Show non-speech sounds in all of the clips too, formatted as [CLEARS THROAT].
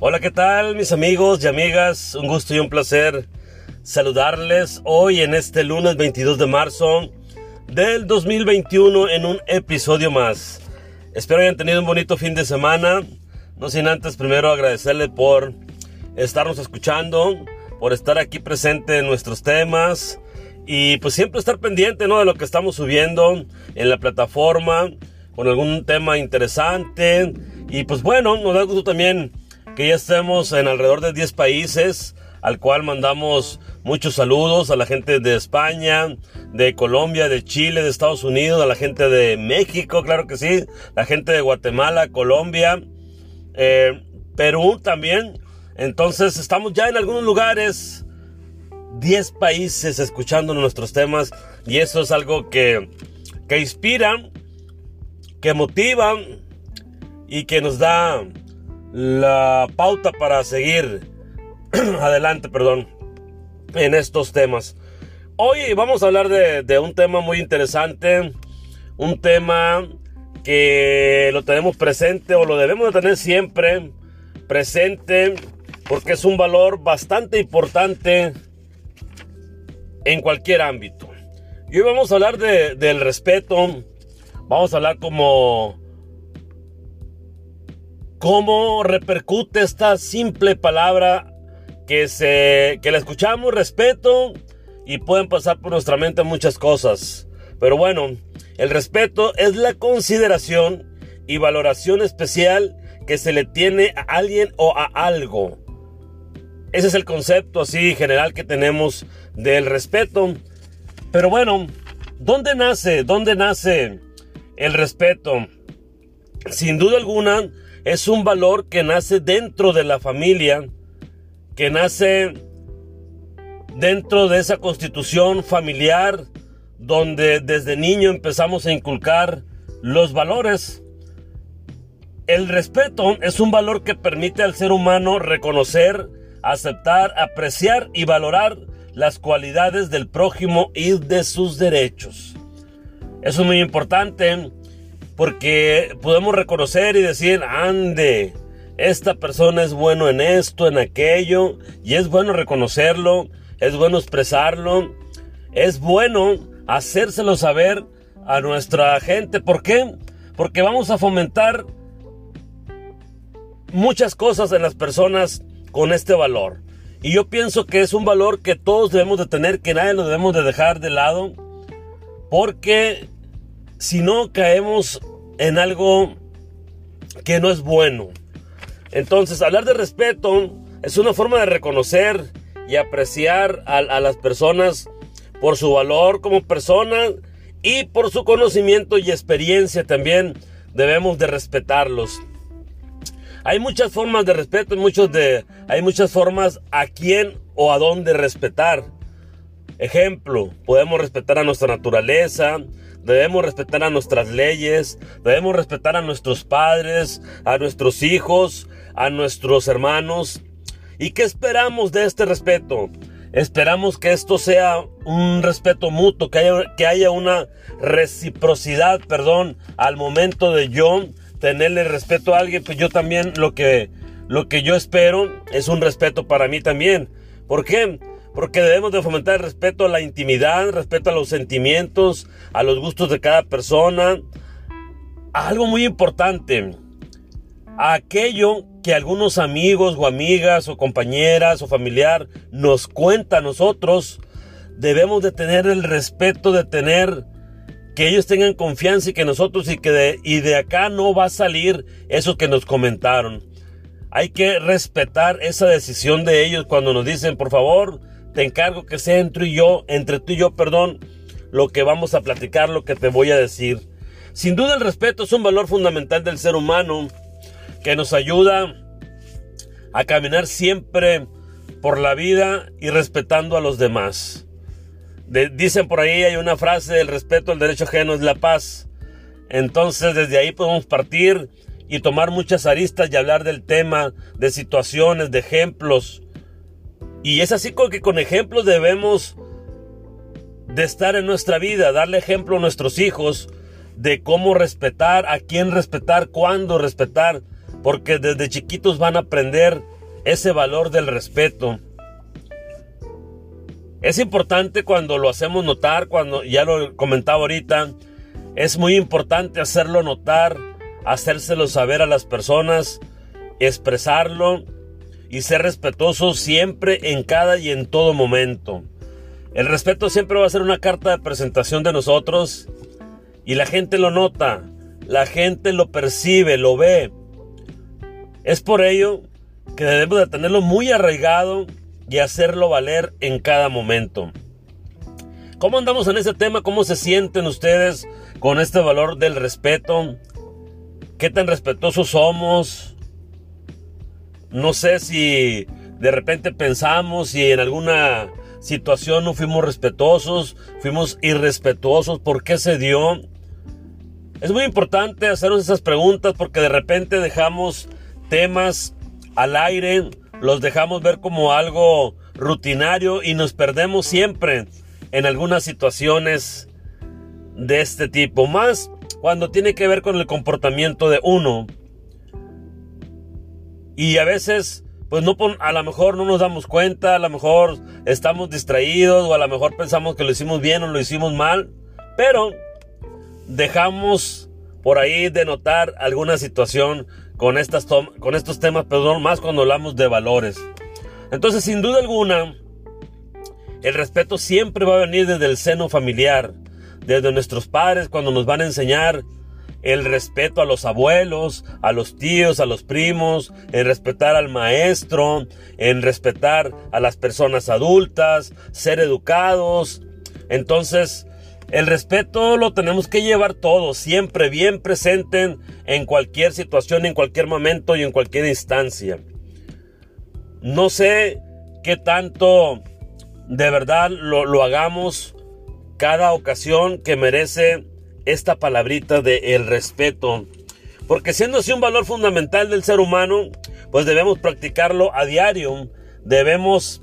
Hola, ¿qué tal mis amigos y amigas? Un gusto y un placer saludarles hoy en este lunes 22 de marzo del 2021 en un episodio más. Espero hayan tenido un bonito fin de semana. No sin antes primero agradecerle por estarnos escuchando, por estar aquí presente en nuestros temas y pues siempre estar pendiente ¿no? de lo que estamos subiendo en la plataforma con algún tema interesante. Y pues bueno, nos da gusto también que ya estemos en alrededor de 10 países, al cual mandamos muchos saludos a la gente de España, de Colombia, de Chile, de Estados Unidos, a la gente de México, claro que sí, la gente de Guatemala, Colombia, eh, Perú también. Entonces estamos ya en algunos lugares, 10 países escuchando nuestros temas y eso es algo que, que inspira, que motiva y que nos da la pauta para seguir [CLEARS THROAT] adelante, perdón, en estos temas. Hoy vamos a hablar de, un tema muy interesante, un tema que lo tenemos presente o lo debemos de tener siempre presente porque es un valor bastante importante en cualquier ámbito. Y hoy vamos a hablar del respeto, vamos a hablar como cómo repercute esta simple palabra que, se, que la escuchamos, respeto, y pueden pasar por nuestra mente muchas cosas. Pero bueno, el respeto es la consideración y valoración especial que se le tiene a alguien o a algo. Ese es el concepto así general que tenemos del respeto. Pero bueno, ¿dónde nace? ¿Dónde nace el respeto? Sin duda alguna, es un valor que nace dentro de la familia, que nace dentro de esa constitución familiar donde desde niño empezamos a inculcar los valores. El respeto es un valor que permite al ser humano reconocer, aceptar, apreciar y valorar las cualidades del prójimo y de sus derechos. Eso es muy importante porque podemos reconocer y decir, ande, esta persona es bueno en esto, en aquello, y es bueno reconocerlo, es bueno expresarlo, es bueno hacérselo saber a nuestra gente. ¿Por qué? Porque vamos a fomentar muchas cosas en las personas con este valor. Y yo pienso que es un valor que todos debemos de tener, que nadie lo debemos de dejar de lado, porque si no caemos en algo que no es bueno. Entonces, hablar de respeto es una forma de reconocer y apreciar a, las personas por su valor como persona y por su conocimiento y experiencia también debemos de respetarlos. Hay muchas formas de respeto, muchos de, hay muchas formas a quién o a dónde respetar. Ejemplo, podemos respetar a nuestra naturaleza, debemos respetar a nuestras leyes, debemos respetar a nuestros padres, a nuestros hijos, a nuestros hermanos. ¿Y qué esperamos de este respeto? Esperamos que esto sea un respeto mutuo, que haya, que haya una reciprocidad, perdón, al momento de yo tenerle respeto a alguien, pues yo también lo que, lo que yo espero es un respeto para mí también. ¿Por qué? Porque debemos de fomentar el respeto a la intimidad, respeto a los sentimientos, a los gustos de cada persona. algo muy importante, a aquello que algunos amigos o amigas o compañeras o familiar nos cuenta a nosotros, debemos de tener el respeto de tener que ellos tengan confianza y que nosotros y que y de acá no va a salir eso que nos comentaron. Hay que respetar esa decisión de ellos cuando nos dicen, por favor, te encargo que sea entre yo, entre tú y yo, perdón, lo que vamos a platicar, lo que te voy a decir. Sin duda el respeto es un valor fundamental del ser humano que nos ayuda a caminar siempre por la vida y respetando a los demás. dicen por ahí, hay una frase, el respeto al derecho ajeno es la paz. Entonces desde ahí podemos partir y tomar muchas aristas y hablar del tema, de situaciones, de ejemplos, y es así que con ejemplos debemos de estar en nuestra vida, darle ejemplo a nuestros hijos de cómo respetar, a quién respetar, cuándo respetar, porque desde chiquitos van a aprender ese valor del respeto. Es importante cuando lo hacemos notar, cuando ya lo comentaba ahorita, es muy importante hacerlo notar, hacérselo saber a las personas, expresarlo y ser respetuoso siempre, en cada y en todo momento. El respeto siempre va a ser una carta de presentación de nosotros y la gente lo nota, la gente lo percibe, lo ve. Es por ello que debemos de tenerlo muy arraigado y hacerlo valer en cada momento. ¿Cómo andamos en ese tema? ¿Cómo se sienten ustedes con este valor del respeto? ¿Qué tan respetuosos somos? No sé si de repente pensamos y en alguna situación no fuimos respetuosos, fuimos irrespetuosos, ¿por qué se dio? Es muy importante hacernos esas preguntas porque de repente dejamos temas al aire, los dejamos ver como algo rutinario y nos perdemos siempre en algunas situaciones de este tipo, más cuando tiene que ver con el comportamiento de uno. Y a veces, pues no, a lo mejor no nos damos cuenta, a lo mejor estamos distraídos o a lo mejor pensamos que lo hicimos bien o lo hicimos mal, pero dejamos por ahí de notar alguna situación con, estas con estos temas, pero más cuando hablamos de valores. Entonces, sin duda alguna, el respeto siempre va a venir desde el seno familiar, desde nuestros padres cuando nos van a enseñar el respeto a los abuelos, a los tíos, a los primos, en respetar al maestro, en respetar a las personas adultas, ser educados. Entonces, el respeto lo tenemos que llevar todos, siempre bien presente en cualquier situación, en cualquier momento y en cualquier instancia. No sé qué tanto de verdad lo, lo hagamos cada ocasión que merece esta palabrita de el respeto. Porque siendo así un valor fundamental del ser humano, pues debemos practicarlo a diario. Debemos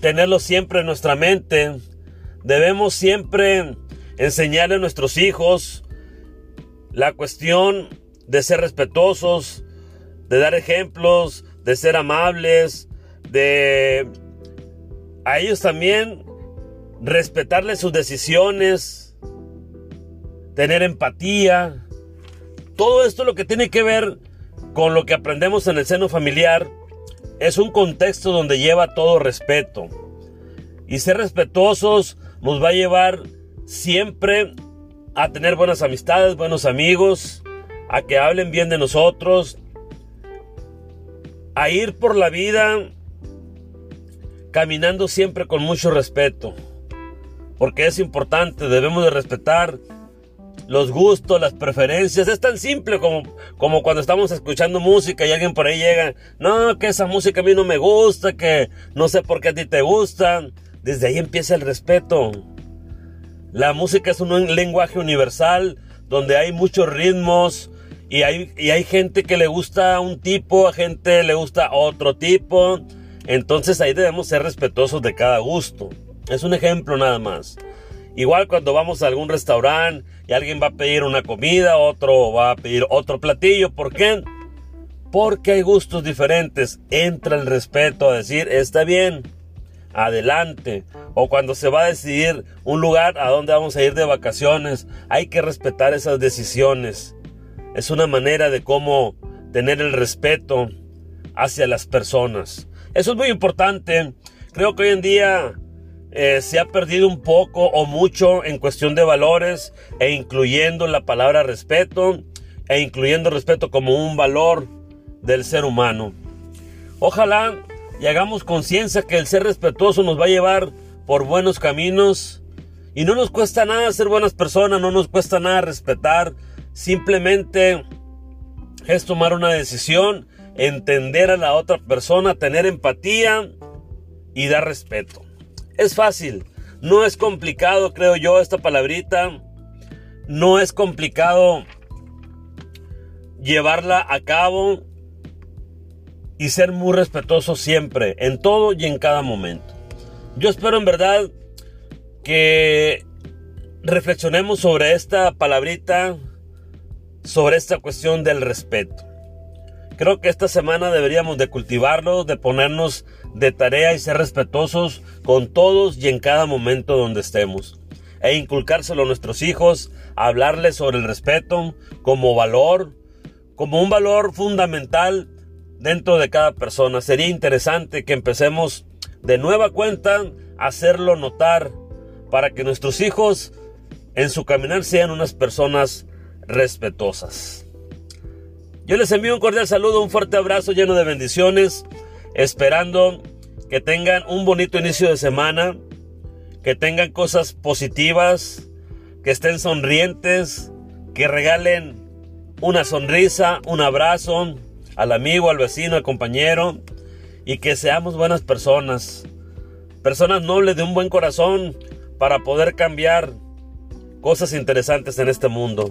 tenerlo siempre en nuestra mente. Debemos siempre enseñarle a nuestros hijos la cuestión de ser respetuosos, de dar ejemplos, de ser amables, de a ellos también respetarles sus decisiones, tener empatía. Todo esto lo que tiene que ver con lo que aprendemos en el seno familiar es un contexto donde lleva todo respeto. Y ser respetuosos nos va a llevar siempre a tener buenas amistades, buenos amigos, a que hablen bien de nosotros, a ir por la vida caminando siempre con mucho respeto. Porque es importante, debemos de respetar los gustos, las preferencias. Es tan simple como, como cuando estamos escuchando música y alguien por ahí llega, no, que esa música a mí no me gusta, que no sé por qué a ti te gusta. Desde ahí empieza el respeto. La música es un lenguaje universal donde hay muchos ritmos y hay, y hay gente que le gusta un tipo, a gente le gusta otro tipo. Entonces ahí debemos ser respetuosos de cada gusto. Es un ejemplo nada más. Igual cuando vamos a algún restaurante y alguien va a pedir una comida, otro va a pedir otro platillo. ¿Por qué? Porque hay gustos diferentes. Entra el respeto a decir, está bien, adelante. O cuando se va a decidir un lugar a donde vamos a ir de vacaciones, hay que respetar esas decisiones. Es una manera de cómo tener el respeto hacia las personas. Eso es muy importante. Creo que hoy en día eh, se ha perdido un poco o mucho en cuestión de valores e incluyendo la palabra respeto e incluyendo respeto como un valor del ser humano. Ojalá y hagamos conciencia que el ser respetuoso nos va a llevar por buenos caminos y no nos cuesta nada ser buenas personas, no nos cuesta nada respetar, simplemente es tomar una decisión, entender a la otra persona, tener empatía y dar respeto. Es fácil, no es complicado, creo yo, esta palabrita. No es complicado llevarla a cabo y ser muy respetuoso siempre, en todo y en cada momento. Yo espero en verdad que reflexionemos sobre esta palabrita, sobre esta cuestión del respeto. Creo que esta semana deberíamos de cultivarlo, de ponernos de tarea y ser respetuosos con todos y en cada momento donde estemos. E inculcárselo a nuestros hijos, hablarles sobre el respeto como valor, como un valor fundamental dentro de cada persona. Sería interesante que empecemos de nueva cuenta a hacerlo notar para que nuestros hijos en su caminar sean unas personas respetuosas. Yo les envío un cordial saludo, un fuerte abrazo lleno de bendiciones, esperando que tengan un bonito inicio de semana, que tengan cosas positivas, que estén sonrientes, que regalen una sonrisa, un abrazo al amigo, al vecino, al compañero, y que seamos buenas personas, personas nobles de un buen corazón para poder cambiar cosas interesantes en este mundo.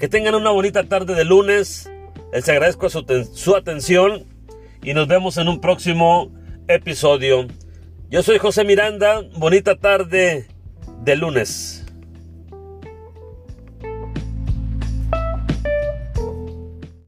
Que tengan una bonita tarde de lunes les agradezco su, su atención y nos vemos en un próximo episodio. Yo soy José Miranda, bonita tarde de lunes.